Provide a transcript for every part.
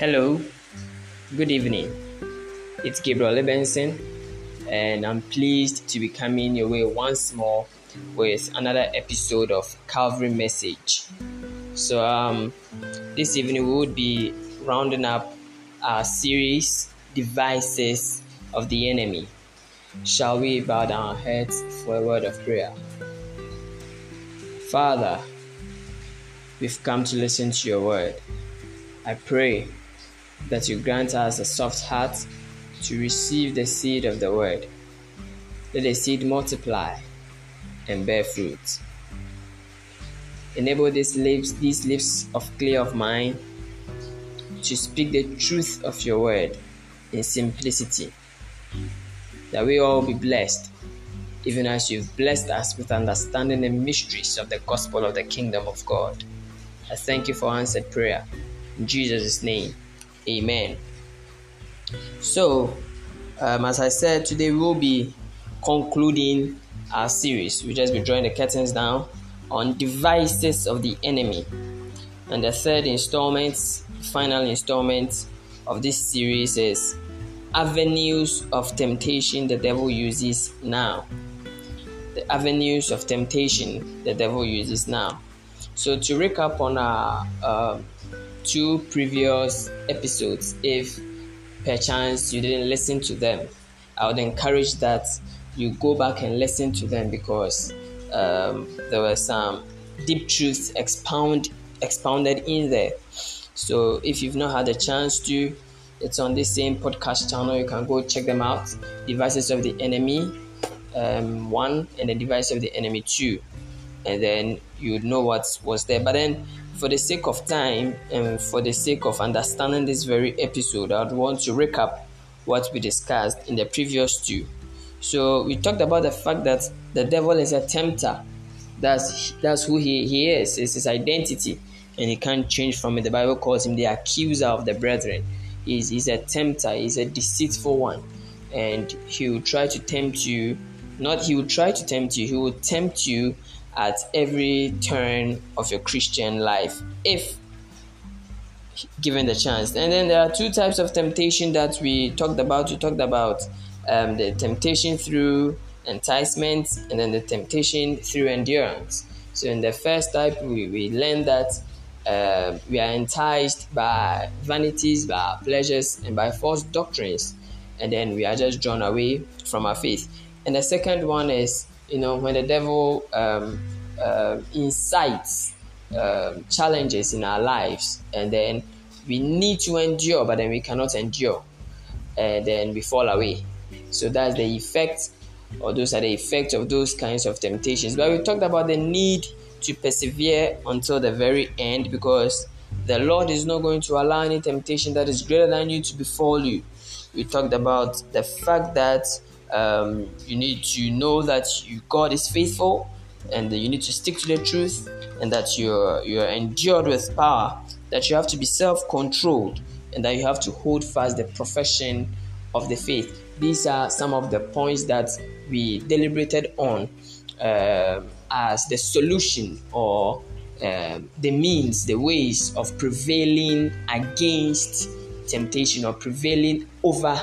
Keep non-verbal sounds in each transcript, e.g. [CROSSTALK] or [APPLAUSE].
Hello, good evening. It's Gabriel Lebenson, and I'm pleased to be coming your way once more with another episode of Calvary Message. So, um, this evening we would be rounding up our series Devices of the Enemy. Shall we bow down our heads for a word of prayer? Father, we've come to listen to your word. I pray that you grant us a soft heart to receive the seed of the word. Let the seed multiply and bear fruit. Enable these lips, these lips of clear of mine to speak the truth of your word in simplicity. That we all be blessed, even as you've blessed us with understanding the mysteries of the gospel of the kingdom of God. I thank you for answered prayer. In Jesus' name. Amen. So, um, as I said, today we will be concluding our series. We'll just be drawing the curtains down on devices of the enemy. And the third installment, final installment of this series is avenues of temptation the devil uses now. The avenues of temptation the devil uses now. So, to recap on our uh, two previous episodes if perchance you didn't listen to them. I would encourage that you go back and listen to them because um, there were some deep truths expound expounded in there. So if you've not had a chance to, it's on this same podcast channel. You can go check them out. Devices of the Enemy um, one and the Device of the Enemy two, and then you know what was there. But then for the sake of time and for the sake of understanding this very episode, I'd want to recap what we discussed in the previous two. So we talked about the fact that the devil is a tempter. That's that's who he, he is. It's his identity, and he can't change from it. The Bible calls him the accuser of the brethren. He's, he's a tempter. He's a deceitful one, and he will try to tempt you. Not he will try to tempt you. He will tempt you at every turn of your Christian life if given the chance. And then there are two types of temptation that we talked about. We talked about um, the temptation through enticement and then the temptation through endurance. So, in the first type, we, we learned that uh, we are enticed by vanities, by pleasures, and by false doctrines, and then we are just drawn away from our faith. And the second one is you know, when the devil um, uh, incites um, challenges in our lives, and then we need to endure, but then we cannot endure, and then we fall away. So that's the effect, or those are the effects of those kinds of temptations. But we talked about the need to persevere until the very end because the Lord is not going to allow any temptation that is greater than you to befall you. We talked about the fact that um, you need to know that you, God is faithful and you need to stick to the truth and that you're, you're endured with power, that you have to be self controlled and that you have to hold fast the profession of the faith. These are some of the points that we deliberated on uh, as the solution or uh, the means, the ways of prevailing against temptation or prevailing over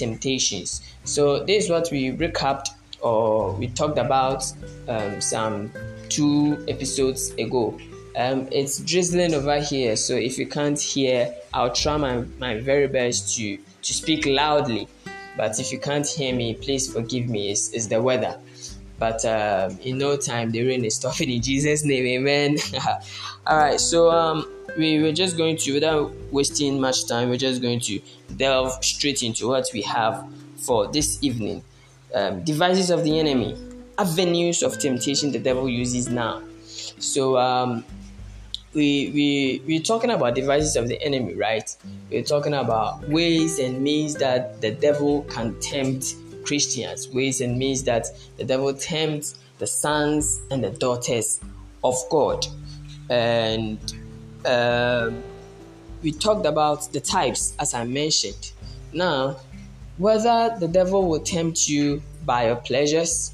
temptations. So this is what we recapped or we talked about um, some two episodes ago. Um, it's drizzling over here, so if you can't hear, I'll try my, my very best to, to speak loudly. But if you can't hear me, please forgive me. It's, it's the weather. But um, in no time, the rain is stopping in Jesus' name. Amen. [LAUGHS] All right, so um, we, we're just going to, without wasting much time, we're just going to delve straight into what we have for this evening. Um, devices of the enemy, avenues of temptation the devil uses now. So, um, we, we, we're talking about devices of the enemy, right? We're talking about ways and means that the devil can tempt Christians, ways and means that the devil tempts the sons and the daughters of God. And uh, we talked about the types, as I mentioned. Now, whether the devil will tempt you by your pleasures,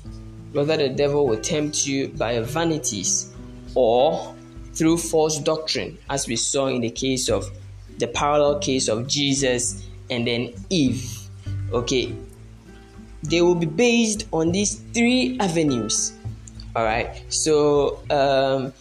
whether the devil will tempt you by your vanities, or through false doctrine, as we saw in the case of the parallel case of Jesus and then Eve. Okay, they will be based on these three avenues. All right, so um,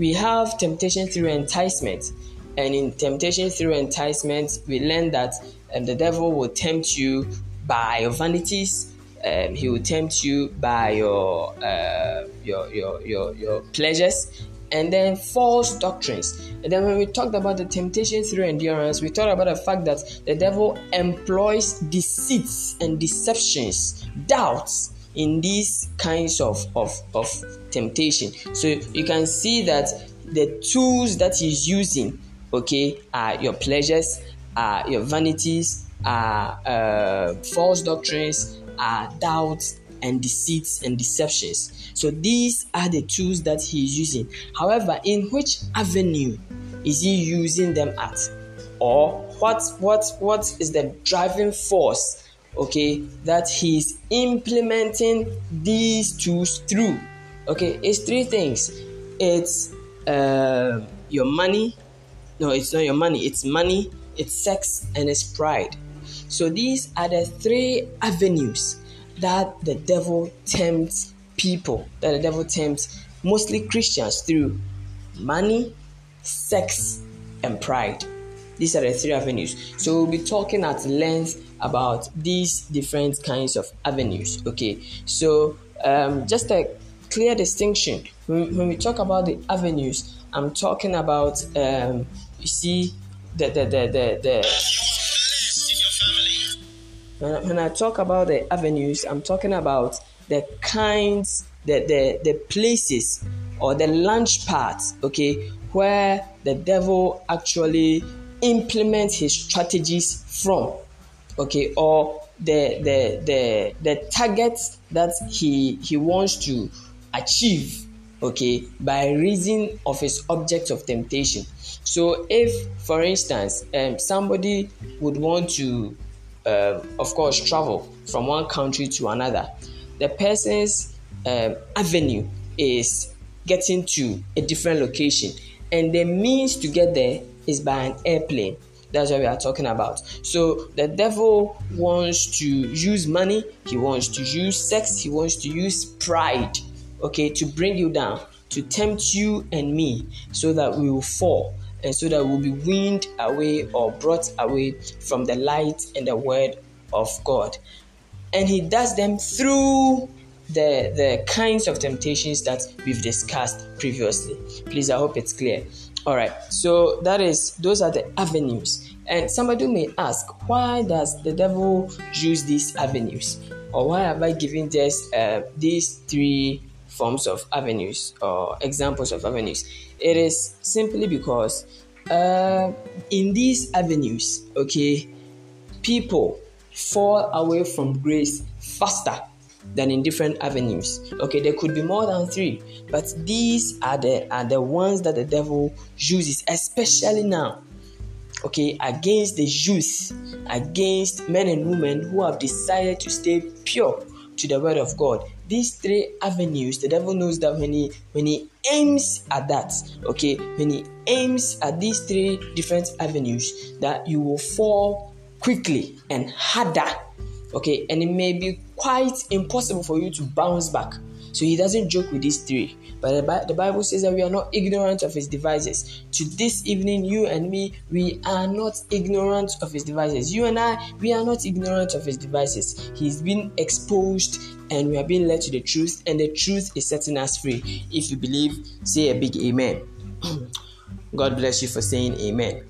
we have temptation through enticement, and in temptation through enticement, we learn that um, the devil will tempt you by your vanities. Um, he will tempt you by your, uh, your your your your pleasures, and then false doctrines. And then when we talked about the temptation through endurance, we talked about the fact that the devil employs deceits and deceptions, doubts in these kinds of, of, of temptation. So you can see that the tools that he's using, okay, are your pleasures, are your vanities, are uh, false doctrines, are doubts and deceits and deceptions. So these are the tools that he's using. However, in which avenue is he using them at? Or what what what is the driving force okay that he's implementing these tools through. Okay it's three things. It's uh, your money. No it's not your money. It's money it's sex and it's pride. So these are the three avenues that the devil tempts people that the devil tempts mostly christians through money sex and pride these are the three avenues so we'll be talking at length about these different kinds of avenues. Okay, so um, just a clear distinction when, when, we talk about the avenues, I'm talking about um, you see the the the the. the when, when I talk about the avenues, I'm talking about the kinds, the, the, the places or the launch pads, okay, where the devil actually implements his strategies from okay or the the the the targets that he he wants to achieve okay by reason of his object of temptation. So if for instance um, somebody would want to uh, of course travel from one country to another the person's um, avenue is getting to a different location and the means to get there is by an airplane that's what we are talking about. So the devil wants to use money, he wants to use sex, he wants to use pride, okay, to bring you down, to tempt you and me so that we will fall and so that we'll be weaned away or brought away from the light and the word of God. And he does them through the the kinds of temptations that we've discussed previously. Please, I hope it's clear. All right, so that is those are the avenues. And somebody may ask, why does the devil use these avenues? Or why have I given just uh, these three forms of avenues or examples of avenues? It is simply because uh, in these avenues, okay, people fall away from grace faster than in different avenues. Okay, there could be more than three, but these are the are the ones that the devil uses, especially now. Okay, against the youth, against men and women who have decided to stay pure to the word of God. These three avenues, the devil knows that when he when he aims at that, okay, when he aims at these three different avenues, that you will fall quickly and harder okay and it may be quite impossible for you to bounce back. So he doesn't joke with these three. But the, bible says that we are not ignorant of his devices. To this evening you and me we are not ignorant of his devices. You and i we are not ignorant of his devices. He's been exposed and we are being led to the truth and the truth is setting us free. If you believe say a big amen. [CLEARS THROAT] God bless you for saying amen.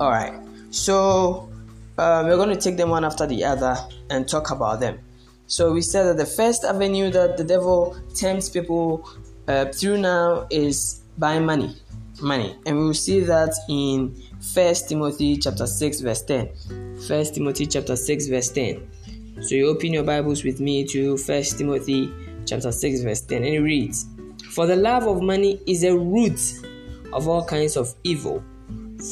All right. So um, we're going to take them one after the other and talk about them. So we said that the first avenue that the devil tempts people uh, through now is by money, money, and we will see that in First Timothy chapter six verse ten. First Timothy chapter six verse ten. So you open your Bibles with me to First Timothy chapter six verse ten, and it reads, "For the love of money is a root of all kinds of evil,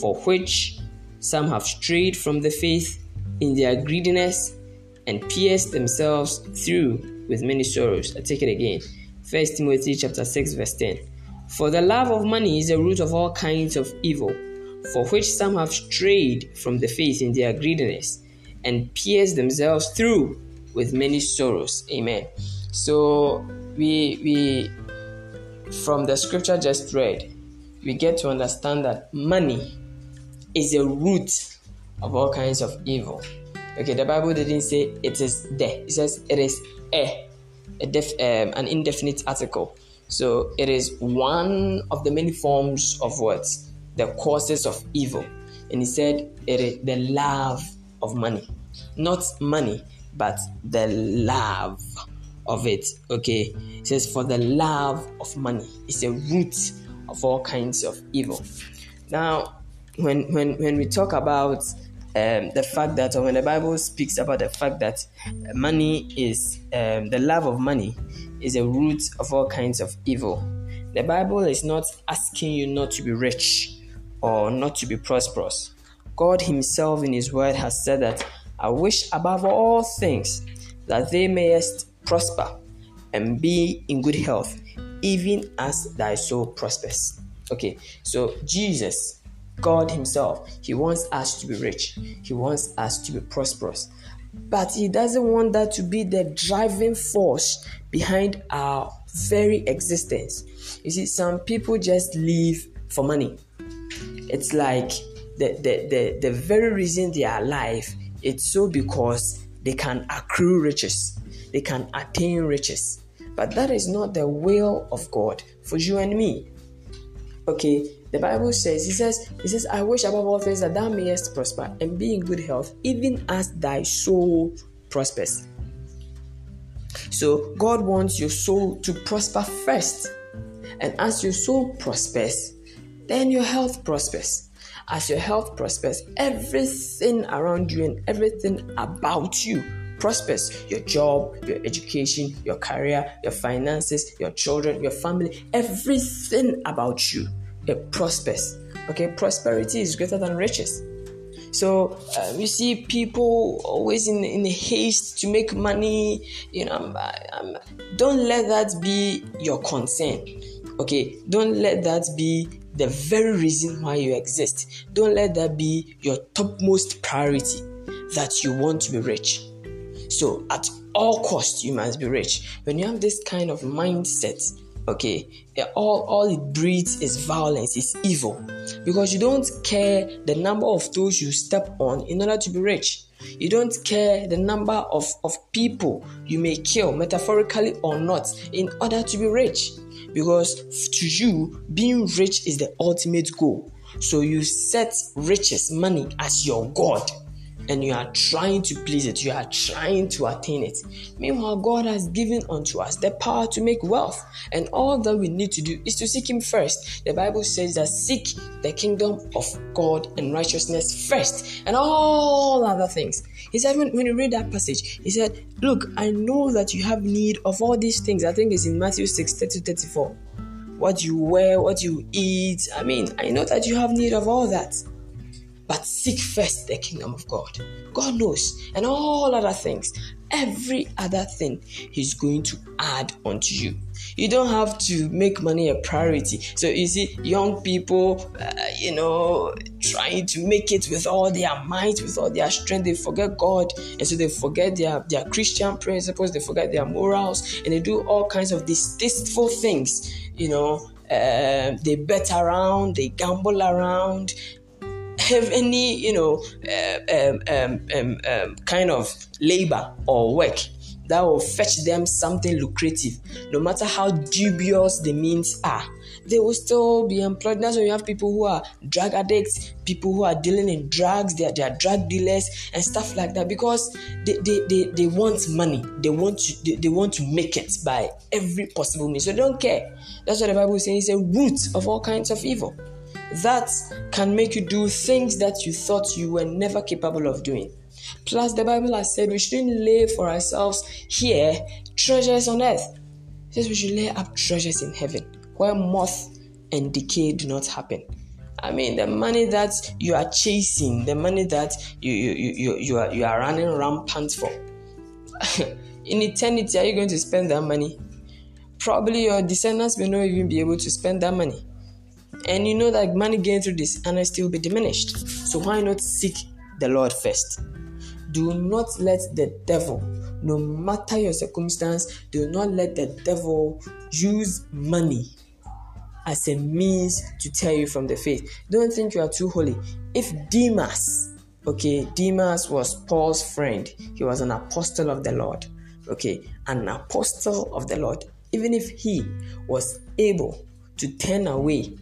for which some have strayed from the faith in their greediness and pierced themselves through with many sorrows. I take it again. 1 Timothy chapter 6 verse 10. For the love of money is the root of all kinds of evil, for which some have strayed from the faith in their greediness and pierced themselves through with many sorrows. Amen. So we we from the scripture just read, we get to understand that money is a root of all kinds of evil. Okay, the Bible didn't say it is there. It says it is a, a def, um, an indefinite article. So it is one of the many forms of what the causes of evil. And he said it is the love of money, not money, but the love of it. Okay, it says for the love of money is a root of all kinds of evil. Now, when when when we talk about um, the fact that, when the Bible speaks about the fact that money is um, the love of money is a root of all kinds of evil. The Bible is not asking you not to be rich or not to be prosperous. God Himself in His Word has said that I wish above all things that they mayest prosper and be in good health, even as thy soul prospers. Okay, so Jesus, God Himself, He wants us to be rich, He wants us to be prosperous, but He doesn't want that to be the driving force behind our very existence. You see, some people just live for money. It's like the, the, the, the very reason they are alive, it's so because they can accrue riches, they can attain riches. But that is not the will of God for you and me. Okay, the Bible says, He says, He says, I wish above all things that thou mayest prosper and be in good health, even as thy soul prospers. So God wants your soul to prosper first. And as your soul prospers, then your health prospers. As your health prospers, everything around you and everything about you prospers your job, your education, your career, your finances, your children, your family, everything about you. It prospers. Okay, prosperity is greater than riches. So uh, you see people always in, in haste to make money. You know, um, um, don't let that be your concern. Okay, don't let that be the very reason why you exist. Don't let that be your topmost priority that you want to be rich. So, at all costs, you must be rich. When you have this kind of mindset, okay? Eh, all all it breeds is violence. Is evil. Because you don't care the number of those you step on in order to be rich. You don't care the number of, of people you may kill metaphorically or not in order to be rich. Because to you being rich is the ultimate goal. So you set riches money as your god and you are trying to please it, you are trying to attain it. Meanwhile, God has given unto us the power to make wealth, and all that we need to do is to seek Him first. The Bible says that seek the kingdom of God and righteousness first, and all other things. He said, when, when you read that passage, He said, Look, I know that you have need of all these things. I think it's in Matthew 6 30 34. What you wear, what you eat. I mean, I know that you have need of all that. But seek first the kingdom of God. God knows, and all other things, every other thing He's going to add onto you. You don't have to make money a priority. So you see, young people, uh, you know, trying to make it with all their might, with all their strength, they forget God, and so they forget their their Christian principles, they forget their morals, and they do all kinds of distasteful things. You know, uh, they bet around, they gamble around, have any, you know, uh, um, um, um, um, kind of labor or work that will fetch them something lucrative, no matter how dubious the means are, they will still be employed. That's why you have people who are drug addicts, people who are dealing in drugs, they are, they are drug dealers and stuff like that because they, they, they, they want money. They want to they, they want to make it by every possible means. So they don't care. That's what the Bible is saying. It's a root of all kinds of evil that can make you do things that you thought you were never capable of doing. Plus, the Bible has said we shouldn't lay for ourselves here treasures on earth. It says we should lay up treasures in heaven where moth and decay do not happen. I mean, the money that you are chasing, the money that you you, you, you, are, you are running rampant for. [LAUGHS] in eternity, are you going to spend that money? Probably your descendants may not even be able to spend that money. And you know that money gained through this, and dishonesty will be diminished. So why not seek the Lord first? Do not let the devil, no matter your circumstance, do not let the devil use money as a means to tear you from the faith. Don't think you are too holy. If Demas, okay, Demas was Paul's friend, he was an apostle of the Lord, okay, an apostle of the Lord. Even if he was able to turn away,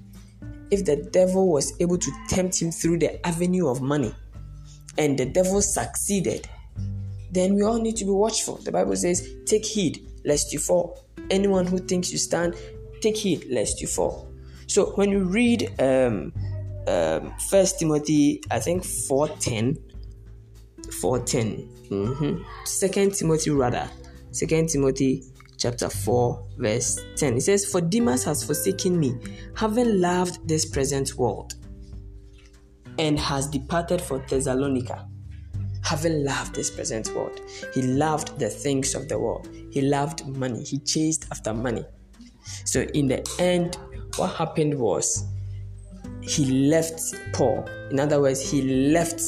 if the devil was able to tempt him through the avenue of money, and the devil succeeded, then we all need to be watchful. The Bible says, Take heed lest you fall. Anyone who thinks you stand, take heed lest you fall. So when you read um, um, First Timothy, I think 410, 410, mm-hmm. Second Timothy rather, Second Timothy chapter 4 verse 10 it says for demas has forsaken me having loved this present world and has departed for thessalonica having loved this present world. He loved the things of the world. He loved money. He chased after money. So in the end what happened was he left Paul. In other words, he left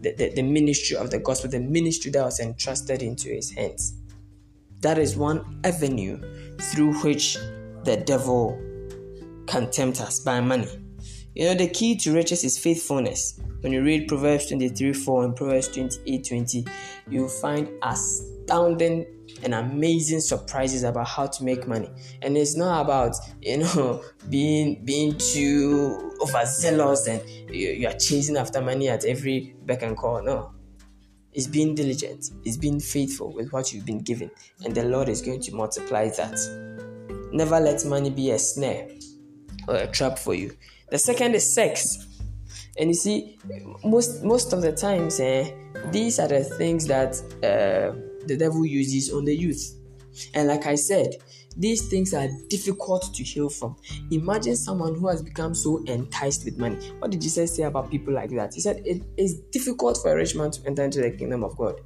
the, the, the, ministry of the gospel, the ministry that was entrusted into his hands. That is one avenue through which the devil can tempt us by money. You know, the key to riches is faithfulness. When you read Proverbs 23 4 and Proverbs 28 20, you'll find astounding and amazing surprises about how to make money. And it's not about you know [LAUGHS] being being too overzealous and you, you are chasing after money at every beck and call. No. It's being diligent, it's being faithful with what you've been given, and the Lord is going to multiply that. Never let money be a snare or a trap for you. The second is sex. And you see, most most of the times, eh, these are the things that uh, the devil uses on the youth. And like I said, these things are difficult to heal from. Imagine someone who has become so enticed with money. What did Jesus say about people like that? He said it is difficult for a rich man to enter into the kingdom of God.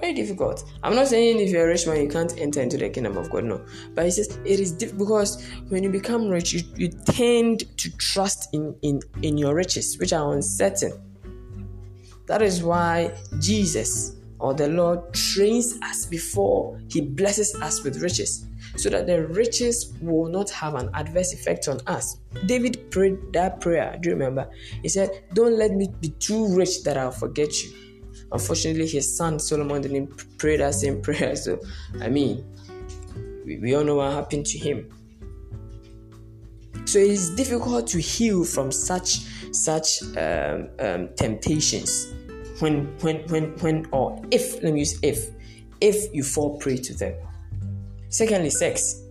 Very difficult. I'm not saying if you're a rich man you can't enter into the kingdom of God, no. But he says it is difficult because when you become rich, you, you tend to trust in, in, in your riches, which are uncertain. That is why Jesus or the Lord trains us before He blesses us with riches, so that the riches will not have an adverse effect on us. David prayed that prayer. Do you remember? He said, Don't let me be too rich that I'll forget you. Unfortunately, his son Solomon didn't pray that same [LAUGHS] prayer. So, I mean, we, we all know what happened to him. So it is difficult to heal from such such um, um, temptations when when when when or if let me use if if you fall prey to them. Secondly sex.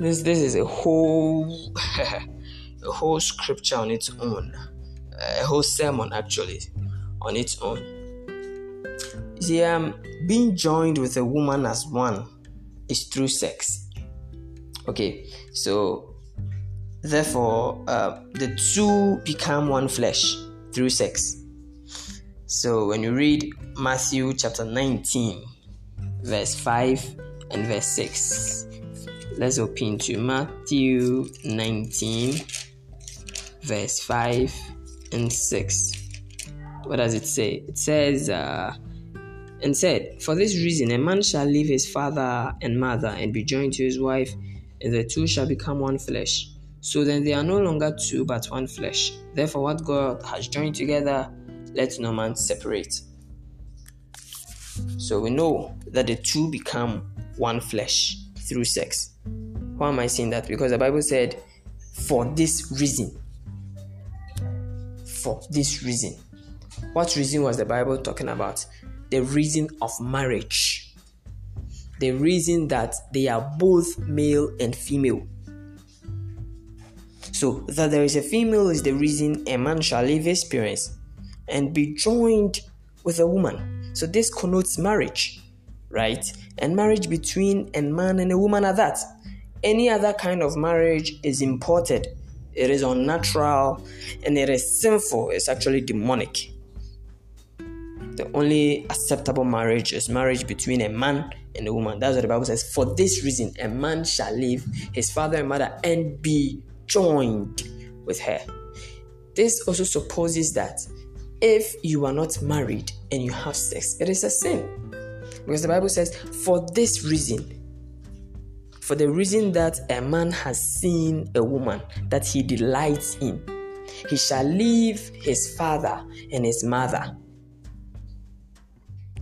This this is a whole [LAUGHS] a whole scripture on its own. A whole sermon actually on its own. See um being joined with a woman as one is through sex. Okay so therefore uh, the two become one flesh through sex so when you read Matthew chapter 19, verse 5 and verse 6, let's open to Matthew 19, verse 5 and 6. What does it say? It says, uh, and said, For this reason, a man shall leave his father and mother and be joined to his wife, and the two shall become one flesh. So then they are no longer two, but one flesh. Therefore, what God has joined together, let no man separate. So we know that the two become one flesh through sex. Why am I saying that? Because the Bible said, for this reason. For this reason. What reason was the Bible talking about? The reason of marriage. The reason that they are both male and female. So, that there is a female is the reason a man shall leave his parents and be joined with a woman. So this connotes marriage, right? And marriage between a man and a woman are that. Any other kind of marriage is imported. It is unnatural and it is sinful. It's actually demonic. The only acceptable marriage is marriage between a man and a woman. That's what the Bible says. For this reason, a man shall leave his father and mother and be joined with her. This also supposes that if you are not married and you have sex, it is a sin. Because the Bible says, for this reason, for the reason that a man has seen a woman that he delights in, he shall leave his father and his mother.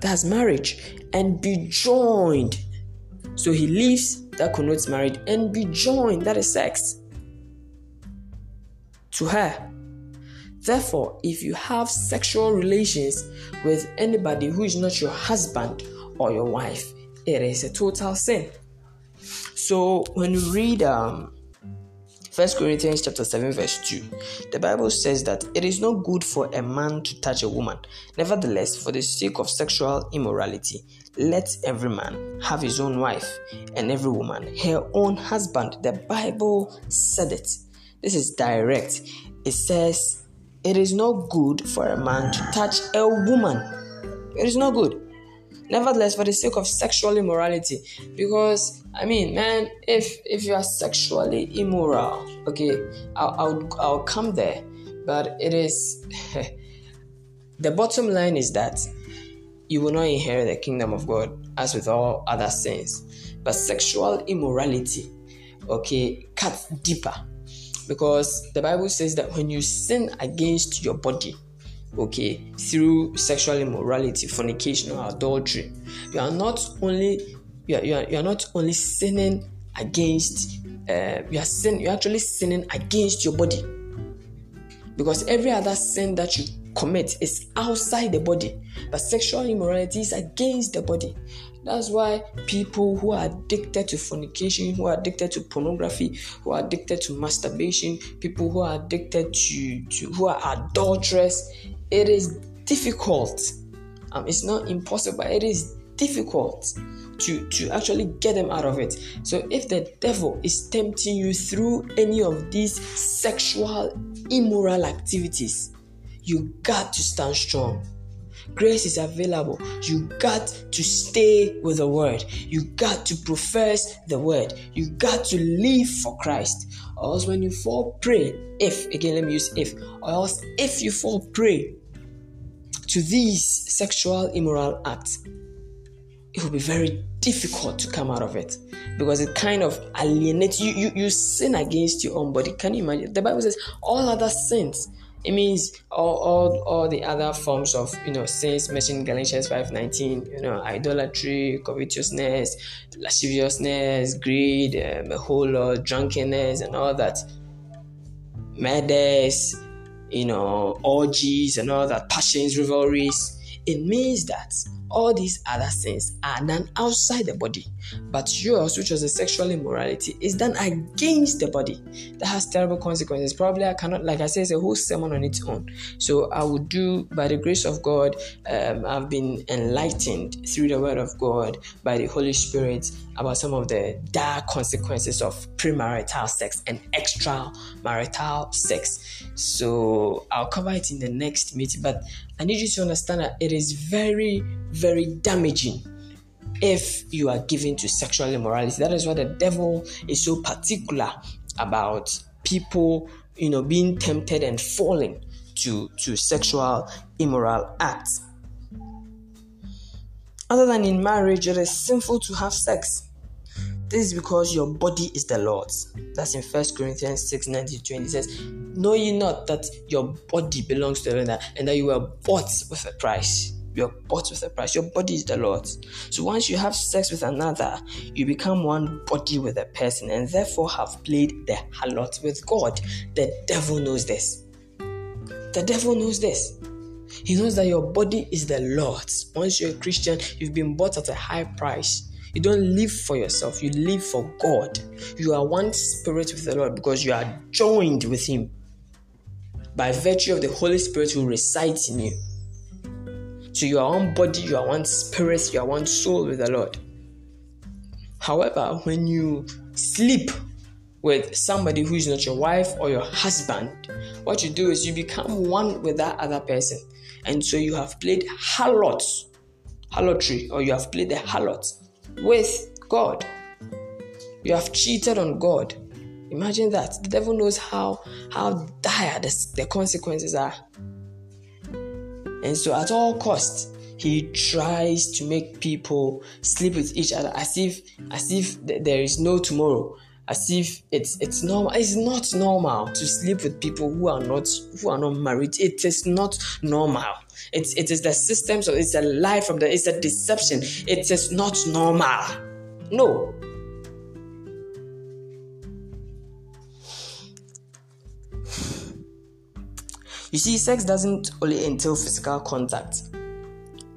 That's marriage and be joined. So he leaves, that connotes marriage, and be joined, that is sex, to her. Therefore, if you have sexual relations with anybody who is not your husband or your wife, it is a total sin. So when you read um, 1 Corinthians chapter 7 verse 2 the Bible says that it is not good for a man to touch a woman. Nevertheless for the sake of sexual immorality let every man have his own wife and every woman her own husband. The Bible said it. This is direct. It says it is not good for a man to touch a woman. It is not good. Nevertheless for the sake of sexual immorality because i mean man if if you are sexually immoral okay i'll i'll, I'll come there. But it is [LAUGHS] the bottom line is that you will not inherit the kingdom of god as with all other sins. But sexual immorality okay cuts deeper because the bible says that when you sin against your body okay, through sexual immorality, fornication, or adultery. You are not only you are, you are, you are not only sinning against uh, you are sin you're actually sinning against your body because every other sin that you commit is outside the body but sexual immorality is against the body that's why people who are addicted to fornication, who are addicted to pornography, who are addicted to masturbation, people who are addicted to, to who are adulterous, it is difficult. Um, it's not impossible, it is difficult to, to actually get them out of it. So if the devil is tempting you through any of these sexual immoral activities, you got to stand strong. Grace is available. You got to stay with the word. You got to profess the word. You got to live for Christ. Or else when you fall prey, if again let me use if, or else if you fall prey to these sexual immoral acts, it will be very difficult to come out of it because it kind of alienates you. You, you sin against your own body. Can you imagine? The Bible says all other sins it means all, all, all the other forms of you know sins mentioned in Galatians 5:19, you know, idolatry, covetousness, lasciviousness, greed, um, a whole lot, drunkenness, and all that, murders, you know, orgies and all that, passions, revelries. It means that all these other sins are done outside the body, but yours, which was a sexual immorality, is done against the body. That has terrible consequences. Probably I cannot, like I said, it's a whole sermon on its own. So I would do, by the grace of God, um, I've been enlightened through the Word of God by the Holy Spirit about some of the dark consequences of premarital sex and extramarital sex. So I'll cover it in the next meeting, but I need you to understand that it is very, very damaging if you are given to sexual immorality. That is why the devil is so particular about people, you know, being tempted and falling to, to sexual immoral acts. Other than in marriage, it is sinful to have sex. This is because your body is the Lord's. That's in 1 Corinthians 6 19 20. It says, Know ye not that your body belongs to the Lord and that you were bought with a price? You are bought with a price. Your body is the Lord's. So once you have sex with another, you become one body with a person and therefore have played the harlot with God. The devil knows this. The devil knows this. He knows that your body is the Lord's. Once you're a Christian, you've been bought at a high price. You don't live for yourself, you live for God. You are one spirit with the Lord because you are joined with Him by virtue of the Holy Spirit who resides in you. So you are one body, you are one spirit, you are one soul with the Lord. However, when you sleep with somebody who is not your wife or your husband, what you do is you become one with that other person. And so you have played harlot, harlotry, or you have played the harlot with God. You have cheated on God. Imagine that. The devil knows how how dire the, the consequences are. And so at all costs, he tries to make people sleep with each other as if as if th- there is no tomorrow. As if it's it's normal it's not normal to sleep with people who are not who are not married. It is not normal. It's it is the system so it's a lie from the it's a deception. It is not normal. No you see sex doesn't only entail physical contact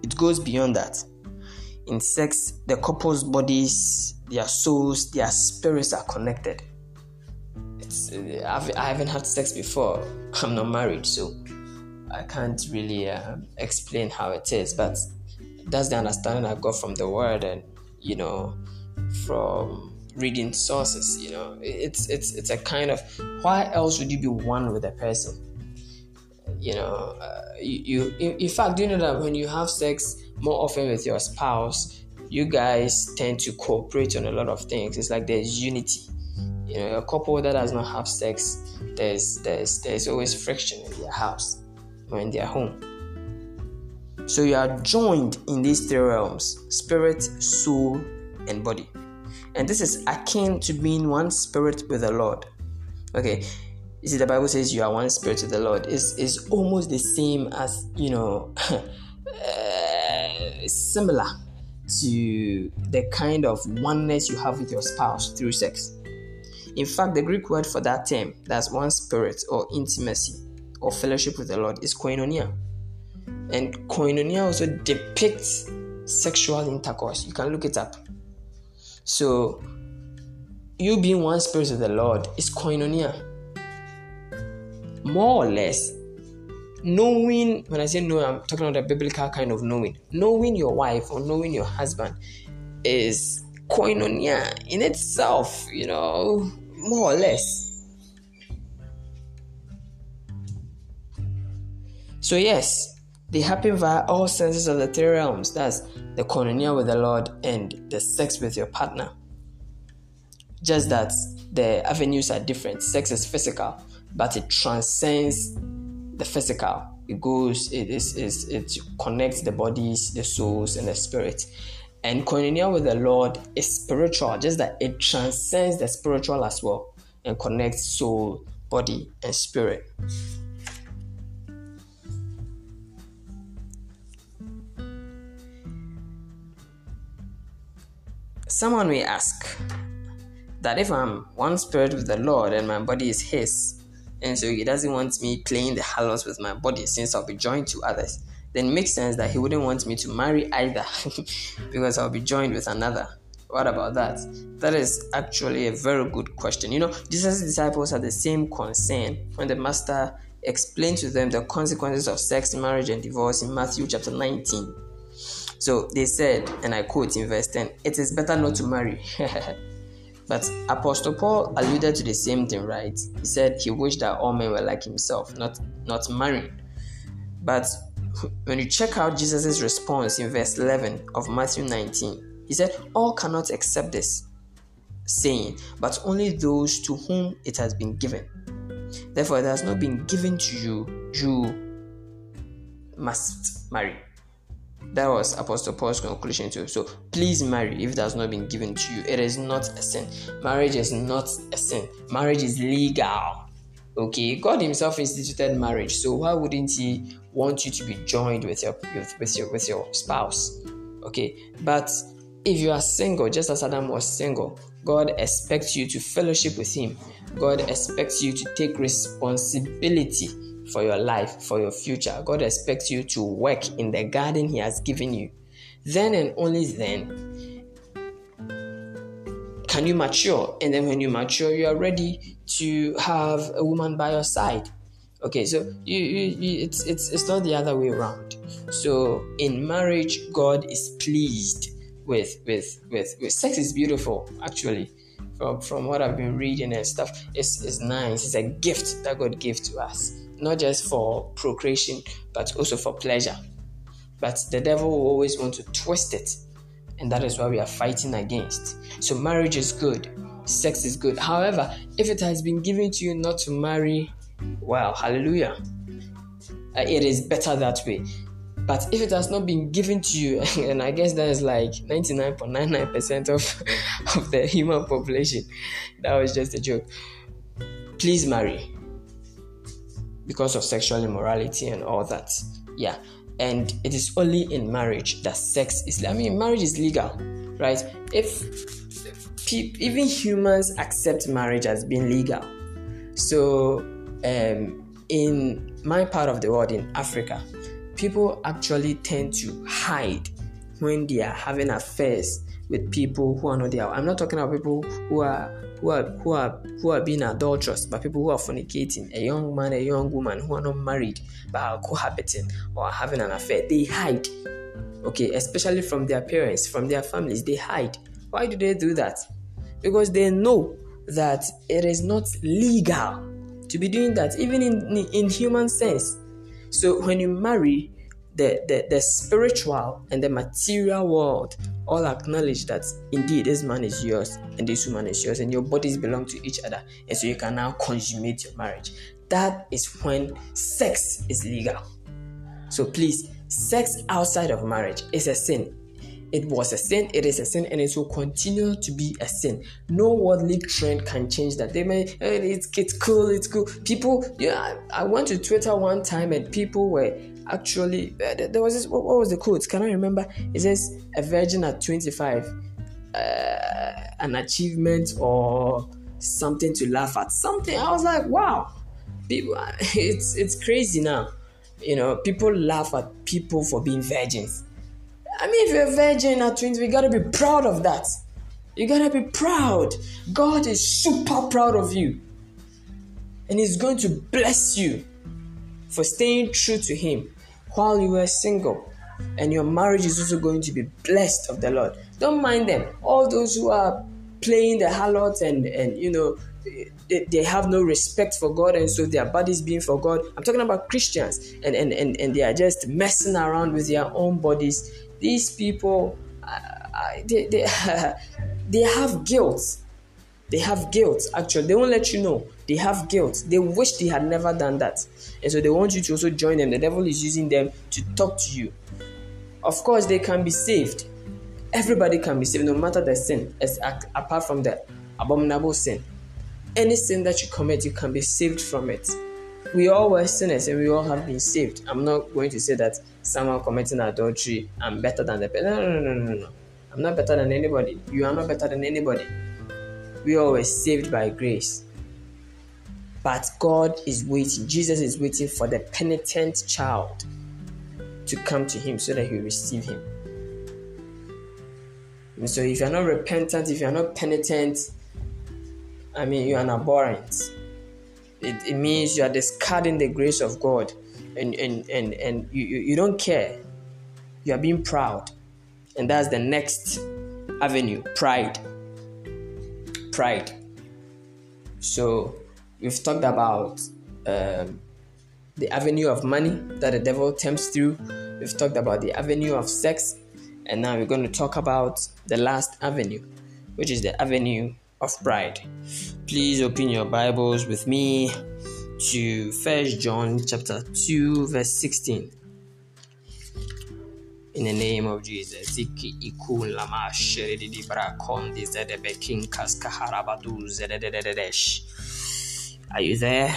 it goes beyond that in sex the couple's bodies their souls, their spirits are connected. It's, I've, I haven't had sex before. [LAUGHS] I'm not married, so I can't really uh, explain how it is, but that's the understanding I got from the word and you know from reading sources. You know, it's it's it's a kind of why else would you be one with a person? You know, uh, you, you in fact, do you know that when you have sex more often with your spouse, you guys tend to cooperate on a lot of things. It's like there's unity. You know, a couple that does not have sex, there's there's there's always friction in their house or in their home. So you are joined in these three realms: spirit, soul, and body. And this is akin to being one spirit with the Lord. Okay. You see, the Bible says you are one spirit with the Lord. It's, it's almost the same as, you know, [LAUGHS] uh, similar to the kind of oneness you have with your spouse through sex. In fact, the Greek word for that term, that's one spirit or intimacy or fellowship with the Lord, is koinonia. And koinonia also depicts sexual intercourse. You can look it up. So, you being one spirit with the Lord is koinonia. More or less, knowing when i say know i'm talking about a biblical kind of knowing. Knowing your wife or knowing your husband is koinonia in itself you know more or less. So yes they happen via all senses of the three realms. That's the koinonia with the lord and the sex with your partner. Just that the avenues are different. Sex is physical but it transcends the physical. It goes, it is, it, connects the bodies, the souls, and the spirit. And koinonia with the Lord is spiritual, just that it transcends the spiritual as well and connects soul, body, and spirit. Someone may ask that if I'm one spirit with the Lord and my body is His, and so he doesn't want me playing the harlots with my body since I'll be joined to others, then it makes sense that he wouldn't want me to marry either [LAUGHS] because I'll be joined with another. What about that? That is actually a very good question. You know, Jesus' disciples had the same concern when the master explained to them the consequences of sex, marriage, and divorce in Matthew chapter 19. So they said, and I quote in verse 10, it is better not to marry. [LAUGHS] But Apostle Paul alluded to the same thing, right? He said he wished that all men were like himself, not not married. But when you check out Jesus' response in verse 11 of Matthew 19, he said, All cannot accept this, saying, but only those to whom it has been given. Therefore, it has not been given to you, you must marry. That was Apostle Paul's conclusion too. So please marry if it has not been given to you. It is not a sin. Marriage is not a sin. Marriage is legal. Okay, God Himself instituted marriage, so why wouldn't He want you to be joined with your with your with your spouse? Okay, but if you are single, just as Adam was single, God expects you to fellowship with Him. God expects you to take responsibility for your life, for your future. God expects you to work in the garden He has given you. Then and only then can you mature. And then when you mature, you are ready to have a woman by your side. Okay, so you, you, you, it's it's it's not the other way around. So in marriage, God is pleased with with with, with sex is beautiful actually. From, from what I've been reading and stuff, it's, it's nice. It's a gift that God gave to us not just for procreation, but also for pleasure. But the devil will always want to twist it, and that is why we are fighting against. So, marriage is good, sex is good. However, if it has been given to you not to marry, well, hallelujah. Uh, it is better that way. But if it has not been given to you, [LAUGHS] and I guess that is like 99.99% of, [LAUGHS] of the human population, that was just a joke. Please marry because of sexual immorality and all that. Yeah. And it is only in marriage that sex is. I mean, marriage is legal, right? If even humans accept marriage as being legal, so um, in my part of the world, in Africa, people actually tend to hide when they are having affairs with people who are not there. I'm not talking about people who are who are who are who are being adulterous, but people who are fornicating, a young man, a young woman who are not married but are cohabiting or having an affair, they hide. Okay, especially from their parents, from their families, they hide. Why do they do that? Because they know that it is not legal to be doing that, even in, in human sense. So when you marry, the, the, the spiritual and the material world all acknowledge that indeed this man is yours and this woman is yours and your bodies belong to each other. And so you can now consummate your marriage. That is when sex is legal. So please sex outside of marriage is a sin it was a sin, it is a sin, and it will continue to be a sin. No worldly trend can change that. They may, it's, it's cool, it's cool. People, yeah, I went to Twitter one time and people were actually, uh, there was this, what, what, was the quote? Can I remember? It says, a virgin at 25, uh, an achievement or something to laugh at. Something, I was like, wow, people, [LAUGHS] it's, it's crazy now. You know, people laugh at people for being virgins I mean, if you're a virgin at 20, we gotta be proud of that. You gotta be proud. God is super proud of you. And He's going to bless you for staying true to Him while you were single. And your marriage is also going to be blessed of the Lord. Don't mind them. All those who are playing the harlots and, and you know, they, they have no respect for God and so their bodies being for God. I'm talking about Christians and, and, and, and they are just messing around with their own bodies these people they, they, [LAUGHS] they have guilt. They have guilt actually. They won't let you know. They have guilt. They wish they had never done that. And so they want you to also join them. The devil is using them to talk to you. Of course they can be saved. Everybody can be saved no matter the sin. As apart from the abominable sin. Any sin that you commit you can be saved from it. We all were sinners and we all have been saved. I'm not going to say that someone committing adultery, I'm better than the person. No, no, no, no, no. I'm not better than anybody. You are not better than anybody. We all saved by grace. But God is waiting. Jesus is waiting for the penitent child to come to Him so that He will receive Him. And so if you're not repentant, if you're not penitent, I mean, you're an abhorrent it, it means you are discarding the grace of God and, and, and, and you, you, don't care. You are being proud. And that's the next avenue pride. Pride. So we've talked about um, the avenue of money that the devil tempts through. We've talked about the avenue of sex. And now we're going to talk about the last avenue, which is the avenue of pride. Please open your Bibles with me to First John chapter 2 verse 16. In the name of Jesus. Are you there?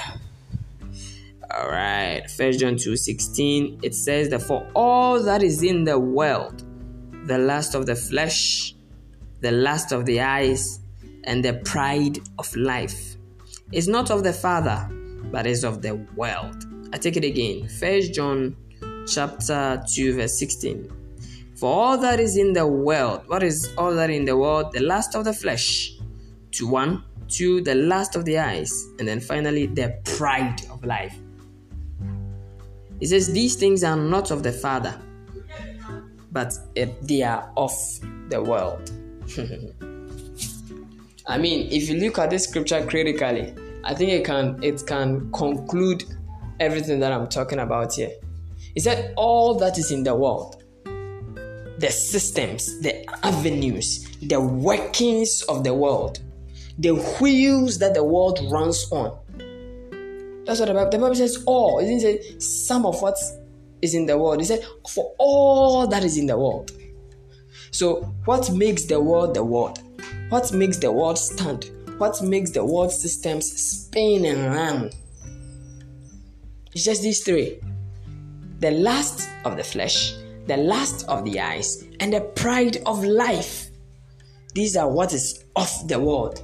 All right. First John 2:16 it says that for all that is in the world, the lust of the flesh, the lust of the eyes, and the pride of life is not of the Father, but is of the world. I take it again. First John chapter 2, verse 16. For all that is in the world, what is all that in the world? The lust of the flesh. To one, two, the lust of the eyes, and then finally the pride of life. It says, These things are not of the Father, but eh, they are of the world. [LAUGHS] I mean, if you look at this scripture critically, I think it can it can conclude everything that I'm talking about here. Is that all that is in the world, the systems, the avenues, the workings of the world, the wheels that the world runs on. That's what the Bible, the Bible says all. It didn't say some of what is in the world. It said for all that is in the world. So, what makes the world the world? What makes the world stand? What makes the world systems spin and run? It's just these three the lust of the flesh, the lust of the eyes, and the pride of life. These are what is of the world.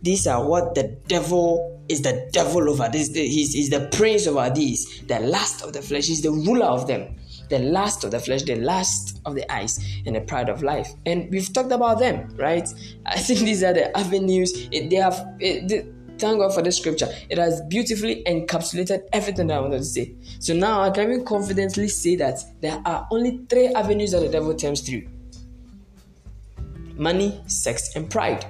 These are what the devil is the devil over. This he's, he's the prince over these. The lust of the flesh is the ruler of them. The lust of the flesh, the lust of the eyes, and the pride of life. And we've talked about them, right? [LAUGHS] I think these are the avenues. It, they have. It, Thank God for this scripture. It has beautifully encapsulated everything that I wanted to say. So now I can confidently say that there are only three avenues that the devil tempts through money, sex, and pride.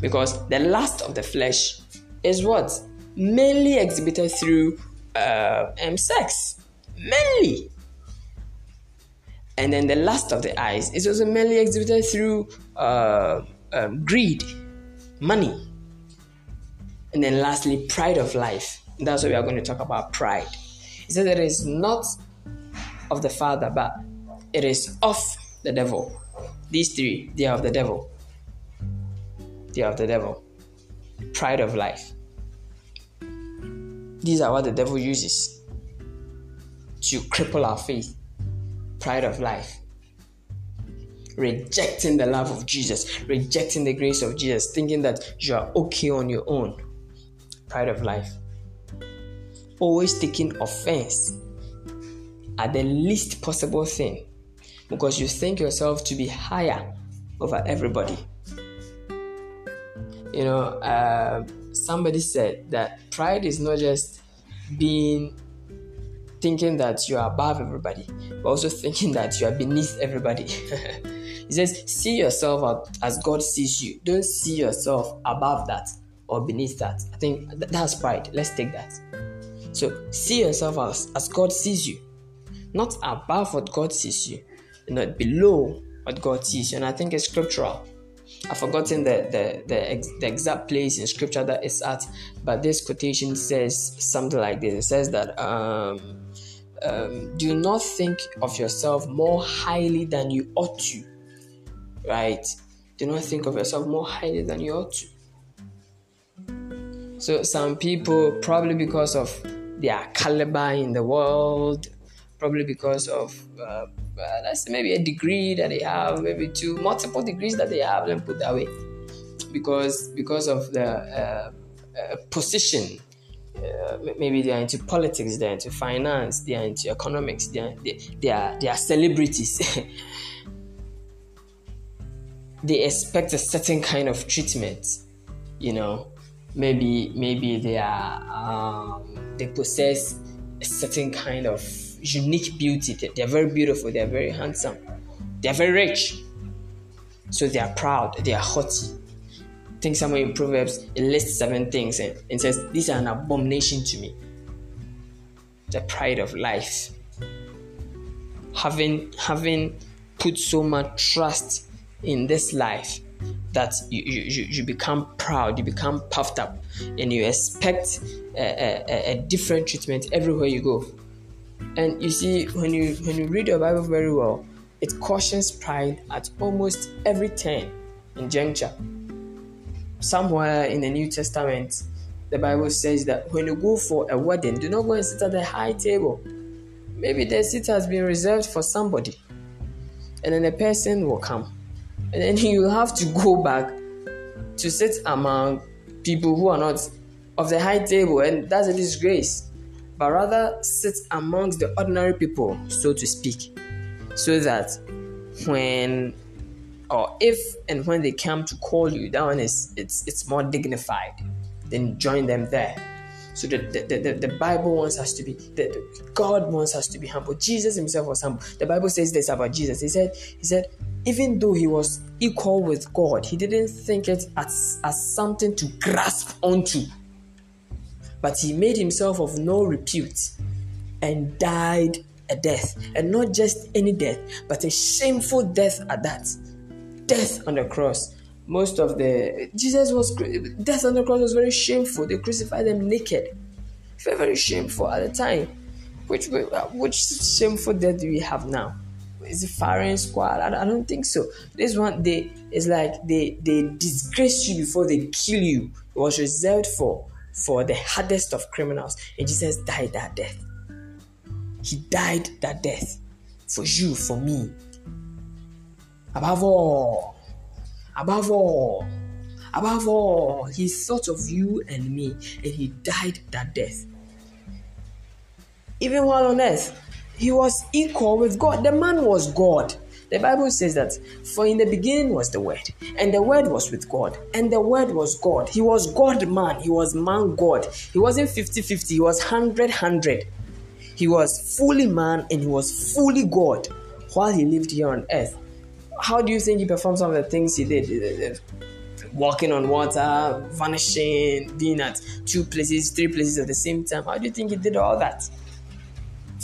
Because the lust of the flesh is what? Mainly exhibited through uh, um, sex. Mainly. And then the lust of the eyes is also mainly exhibited through uh, um, greed, money. And then lastly, pride of life. That's what we are going to talk about pride. He that it is not of the Father, but it is of the devil. These three, they are of the devil. They are of the devil. Pride of life. These are what the devil uses to cripple our faith. Pride of life. Rejecting the love of Jesus, rejecting the grace of Jesus, thinking that you are okay on your own pride of life. Always taking offense at the least possible thing because you think yourself to be higher over everybody. You know, uh, somebody said that pride is not just being thinking that you are above everybody, but also thinking that you are beneath everybody. [LAUGHS] he says, See yourself as God sees you. Don't see yourself above that or beneath that. I think that's pride. Let's take that. So see yourself as, as God sees you, not above what God sees you, not below what God sees you. And I think it's scriptural. I've forgotten the, the, the, the exact place in scripture that it's at, but this quotation says something like this. It says that um, um, do not think of yourself more highly than you ought to. Right? Do not think of yourself more highly than you ought to. So some people, probably because of their caliber in the world, probably because of uh, uh, let's maybe a degree that they have, maybe two multiple degrees that they have, let put that way, because because of the uh, uh position. Uh, maybe they are into politics, they are into finance, they are into economics, they are, they, they are, they are celebrities. [LAUGHS] they expect a certain kind of treatment, you know maybe maybe they are um, they possess a certain kind of unique beauty. They're very beautiful. They're very handsome. They're very rich. So they are proud. They are haughty. Think somewhere in Proverbs it lists seven things and, and says these are an abomination to me. The pride of life. Having having put so much trust in this life that you, you, you become proud, you become puffed up, and you expect a, a, a different treatment everywhere you go. And you see, when you when you read your Bible very well, it cautions pride at almost every turn in juncture. Somewhere in the New Testament, the Bible says that when you go for a wedding, do not go and sit at the high table. Maybe the seat has been reserved for somebody, and then a person will come and then [LAUGHS] you have to go back to sit among people who are not of the high table, and that's a disgrace. But rather sit amongst the ordinary people, so to speak, so that when or if and when they come to call you, that one is it's it's more dignified. Then join them there. So the, the, the, the, Bible wants us to be, the, the, God wants us to be humble. Jesus himself was humble. The Bible says this about Jesus. He said, He said, even though he was equal with God, he didn't think it as, as something to grasp onto. But he made himself of no repute and died a death. And not just any death, but a shameful death at that. Death on the cross. most of the Jesus was death on the cross was very shameful. They crucified them naked. Very very shameful at the time. Which which shameful death do we have now? Is it firing squad? I, don't think so. This one they is like they they disgrace you before they kill you. It was reserved for for the hardest of criminals, and Jesus died that death. He died that death for you, for me. Above all, above all, above all, he thought of you and me, and he died that death. Even while on earth, he was equal with God. The man was God. The Bible says that, for in the beginning was the Word, and the Word was with God, and the Word was God. He was God man, he was man God. He wasn't 50 50, he was 100 100. He was fully man and he was fully God while he lived here on earth. How do you think he performed some of the things he did? Uh, uh, walking on water, vanishing, being at two places, three places at the same time. How do you think he did all that?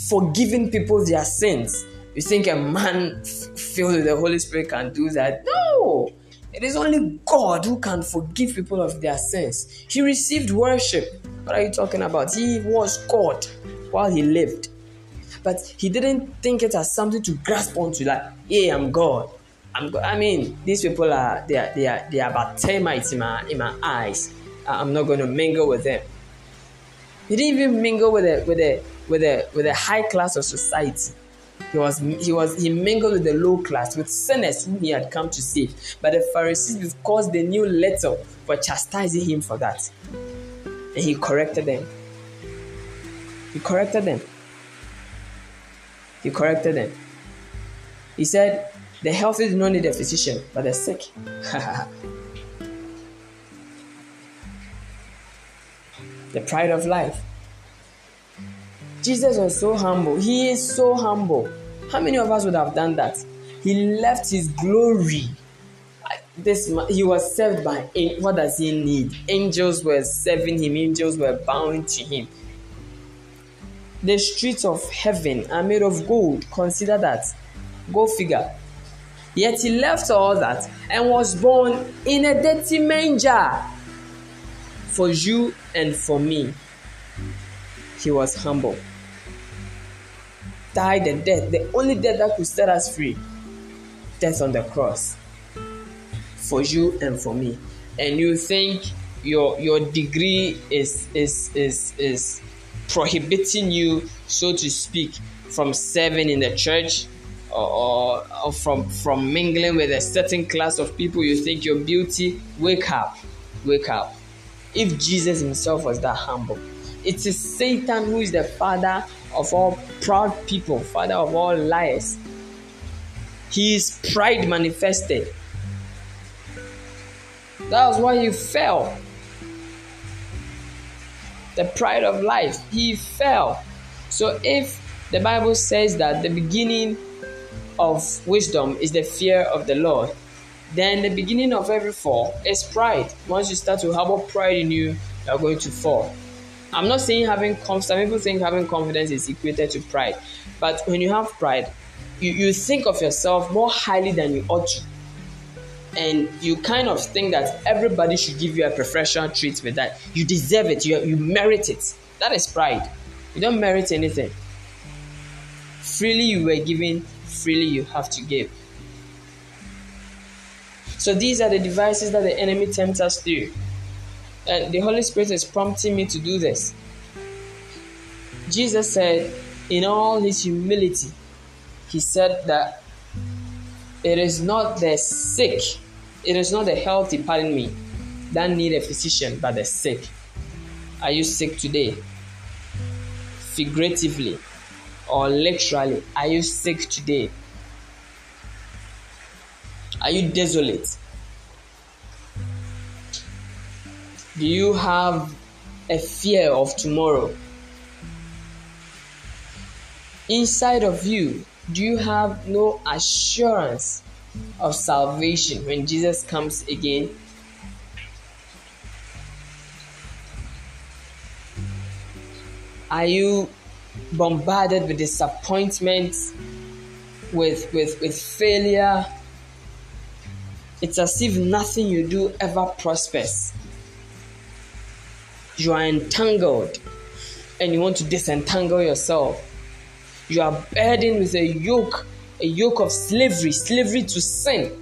Forgiving people their sins. You think a man filled with the Holy Spirit can do that? No! It is only God who can forgive people of their sins. He received worship. What are you talking about? He was God while he lived. But he didn't think it as something to grasp onto, like, hey, I'm God. I'm God. I mean, these people are they are they are they are about termites in my in my eyes. I'm not going to mingle with them. He didn't even mingle with a with a with a with a high class of society. He was he was he mingled with the low class, with sinners whom he had come to save. But the Pharisees, because they knew little, were chastising him for that. And he corrected them. He corrected them. He corrected them. He said, The healthy do not need a physician, but the sick. [LAUGHS] the pride of life. Jesus was so humble. He is so humble. How many of us would have done that? He left his glory. This he was served by what does he need? Angels were serving him. Angels were bowing to him. The streets of heaven are made of gold. Consider that. Go figure. Yet he left all that and was born in a dirty manger for you and for me. He was humble. Died the death, the only death that could set us free. Death on the cross. For you and for me. And you think your your degree is is is is prohibiting you, so to speak, from serving in the church or, or, from from mingling with a certain class of people you think your beauty wake up wake up if jesus himself was that humble it is satan who is the father of all proud people father of all liars his pride manifested that was why he fell the pride of life. He fell. So if the Bible says that the beginning of wisdom is the fear of the Lord, then the beginning of every fall is pride. Once you start to harbor pride in you, you are going to fall. I'm not saying having confidence. Some people think having confidence is equated to pride, but when you have pride, you, you think of yourself more highly than you ought to. And you kind of think that everybody should give you a preferential treatment that. You deserve it. You, you merit it. That is pride. You don't merit anything. Freely you were given freely you have to give. So these are the devices that the enemy tempts us through and the holy spirit is prompting me to do this jesus said in all his humility he said that it is not the sick it is not the healthy, pardon me, that need a physician, but the sick. Are you sick today? Figuratively or literally, are you sick today? Are you desolate? Do you have a fear of tomorrow? Inside of you, do you have no assurance of salvation when Jesus comes again. Are you bombarded with disappointment, with, with, with failure, It's as if nothing you do ever prospers. You are entangled and you want to disentangle yourself. You are burdened with a yoke, a yoke of slavery, slavery to sin.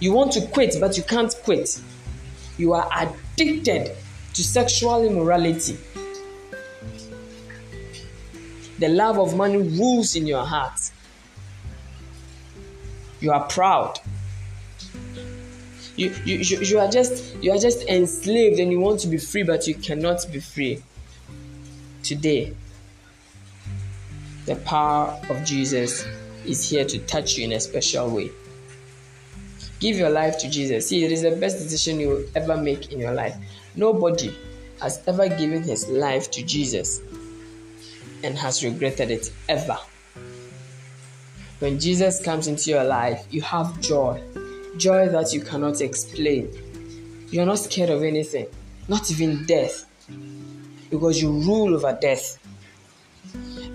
You want to quit, but you can't quit. You are addicted to sexual immorality. The love of money rules in your heart. You are proud. You, you, you, you are just you are just enslaved and you want to be free, but you cannot be free. Today, the power of Jesus is here to touch you in a special way. Give your life to Jesus. See, it is the best decision you will ever make in your life. Nobody has ever given his life to Jesus and has regretted it ever. When Jesus comes into your life, you have joy, joy that you cannot explain. You're not scared of anything, not even death, because you rule over death.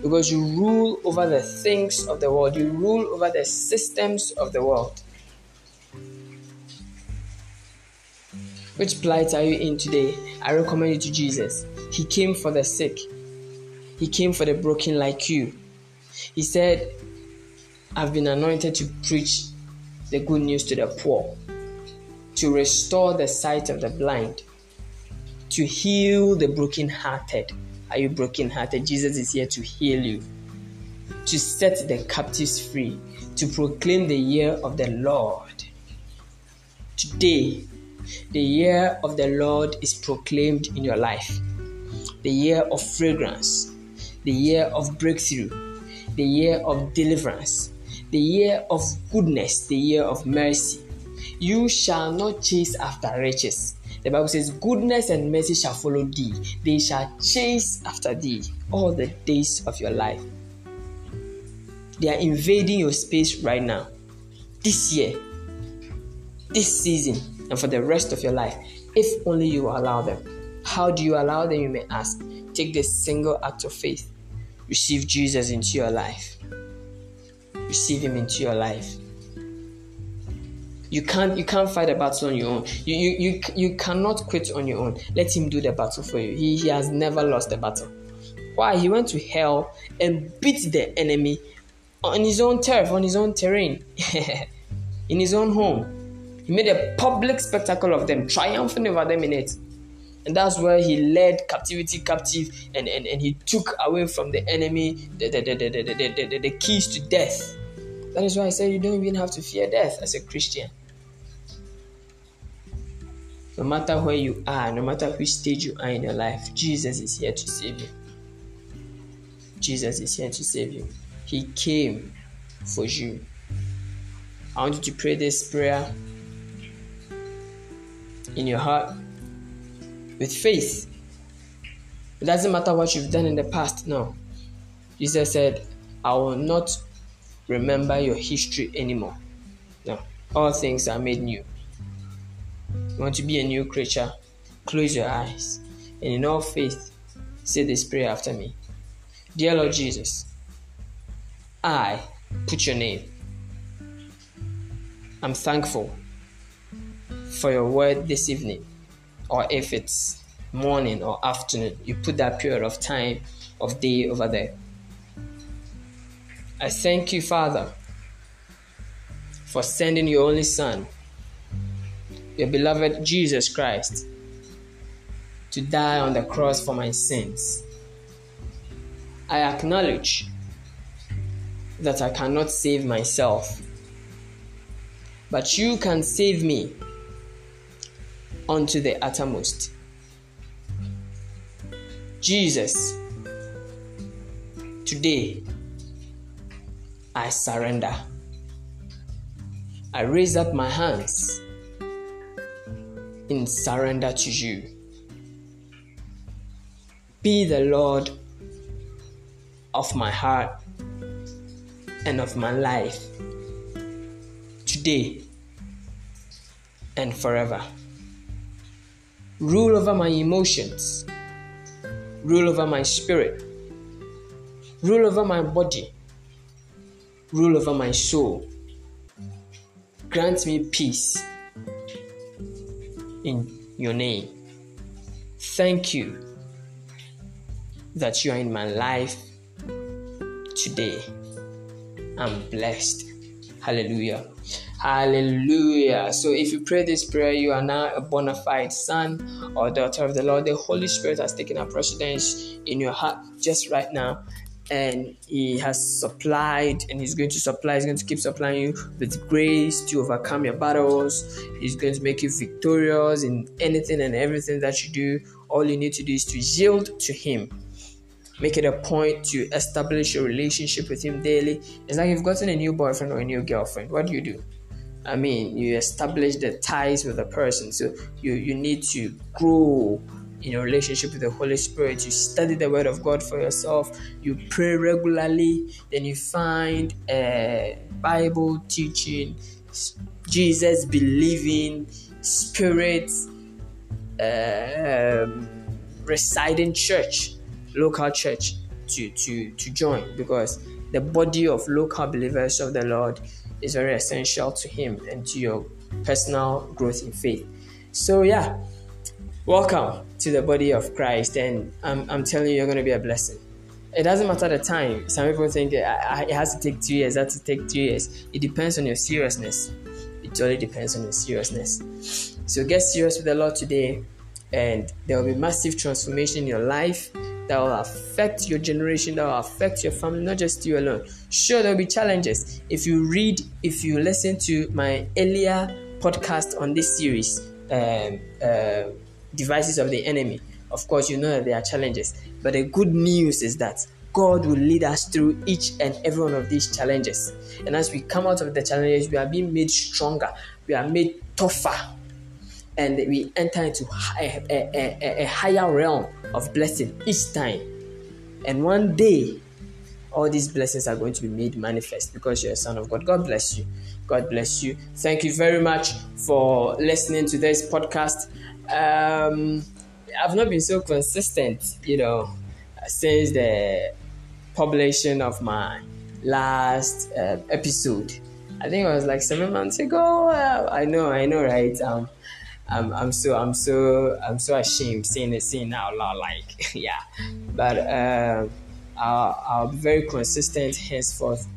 Because you rule over the things of the world, you rule over the systems of the world. Which plight are you in today? I recommend you to Jesus. He came for the sick, He came for the broken like you. He said, I've been anointed to preach the good news to the poor, to restore the sight of the blind, to heal the brokenhearted. Are you brokenhearted? Jesus is here to heal you, to set the captives free, to proclaim the year of the Lord. Today, the year of the Lord is proclaimed in your life. The year of fragrance, the year of breakthrough, the year of deliverance, the year of goodness, the year of mercy. You shall not chase after riches. The Bible says, Goodness and mercy shall follow thee. They shall chase after thee all the days of your life. They are invading your space right now. This year, this season, and for the rest of your life, if only you allow them. How do you allow them, you may ask? Take this single act of faith. Receive Jesus into your life. Receive him into your life. You can't you can't fight a battle on your own. You, you you you cannot quit on your own. Let him do the battle for you. He, he has never lost a battle. Why? He went to hell and beat the enemy on his own turf, on his own terrain, [LAUGHS] in his own home. He made a public spectacle of them, triumphing over them in it. And that's where he led captivity captive and, and, and he took away from the enemy the, the, the, the, the, the, the, the keys to death. That is why I say you don't even have to fear death as a Christian. No matter where you are, no matter which stage you are in your life, Jesus is here to save you. Jesus is here to save you. He came for you. I want you to pray this prayer in your heart with faith. It doesn't matter what you've done in the past, no. Jesus said, I will not remember your history anymore. No, all things are made new. You want to be a new creature? Close your eyes and in all faith say this prayer after me. Dear Lord Jesus, I put your name. I'm thankful for your word this evening, or if it's morning or afternoon, you put that period of time of day over there. I thank you, Father, for sending your only Son, your beloved Jesus Christ, to die on the cross for my sins. I acknowledge that I cannot save myself, but you can save me unto the uttermost. Jesus, today I surrender. I raise up my hands in surrender to you. Be the Lord of my heart and of my life today and forever. Rule over my emotions, rule over my spirit, rule over my body, rule over my soul. grant me peace in your name. Thank you that you are in my life today. I'm blessed. Hallelujah. Hallelujah. So if you pray this prayer, you are now a bona fide son or daughter of the Lord. The Holy Spirit has taken up precedence in your heart just right now. And he has supplied, and he's going to supply, he's going to keep supplying you with grace to overcome your battles. He's going to make you victorious in anything and everything that you do. All you need to do is to yield to him make it a point to establish a relationship with him daily. It's like you've gotten a new boyfriend or a new girlfriend. What do you do? I mean, you establish the ties with the person. So you, you need to grow in your relationship with the Holy Spirit. You study the Word of God for yourself. You pray regularly. Then you find a Bible teaching, Jesus believing, Spirit um, residing church local church to to to join because the body of local believers of the Lord is very essential to him and to your personal growth in faith. So yeah, welcome to the body of Christ, and I'm, I'm telling you, you're going to be a blessing. It doesn't matter the time. Some people think it has to take two years, it has to take two years. It depends on your seriousness. It totally depends on your seriousness. So get serious with the Lord today, and there will be massive transformation in your life that will affect your generation, that will affect your family, not just you alone. Sure, there will be challenges. If you read, if you listen to my earlier podcast on this series, um, uh, Devices of the Enemy, of course, you know that there are challenges. But the good news is that God will lead us through each and every one of these challenges. And as we come out of the challenges, we are being made stronger, we are made tougher, and we enter into a, a, a, a higher realm of blessing each time. And one day, all these blessings are going to be made manifest because you're a son of God. God bless you. God bless you. Thank you very much for listening to this podcast. Um, I've not been so consistent, you know, since the publication of my last uh, episode. I think it was like seven months ago. Uh, I know, I know, right? Um, I'm, I'm so I'm so I'm so ashamed saying it saying out loud like [LAUGHS] yeah. But uh, I'll, I'll be very consistent henceforth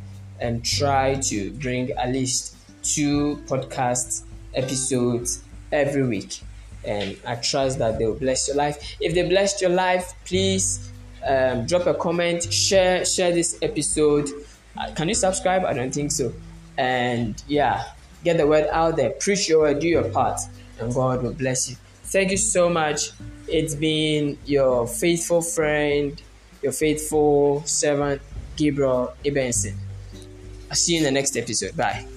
and try to bring at least two podcast episodes every week. And I trust that they will bless your life. If they blessed your life please um, drop a comment share share this episode. Uh, can you subscribe? I don't think so. And yeah get the word out there. Preach your word do your part and God will bless you. Thank you so much. It's been your faithful friend, your faithful servant, Gabriel Ibenson. I'll see you in the next episode. Bye.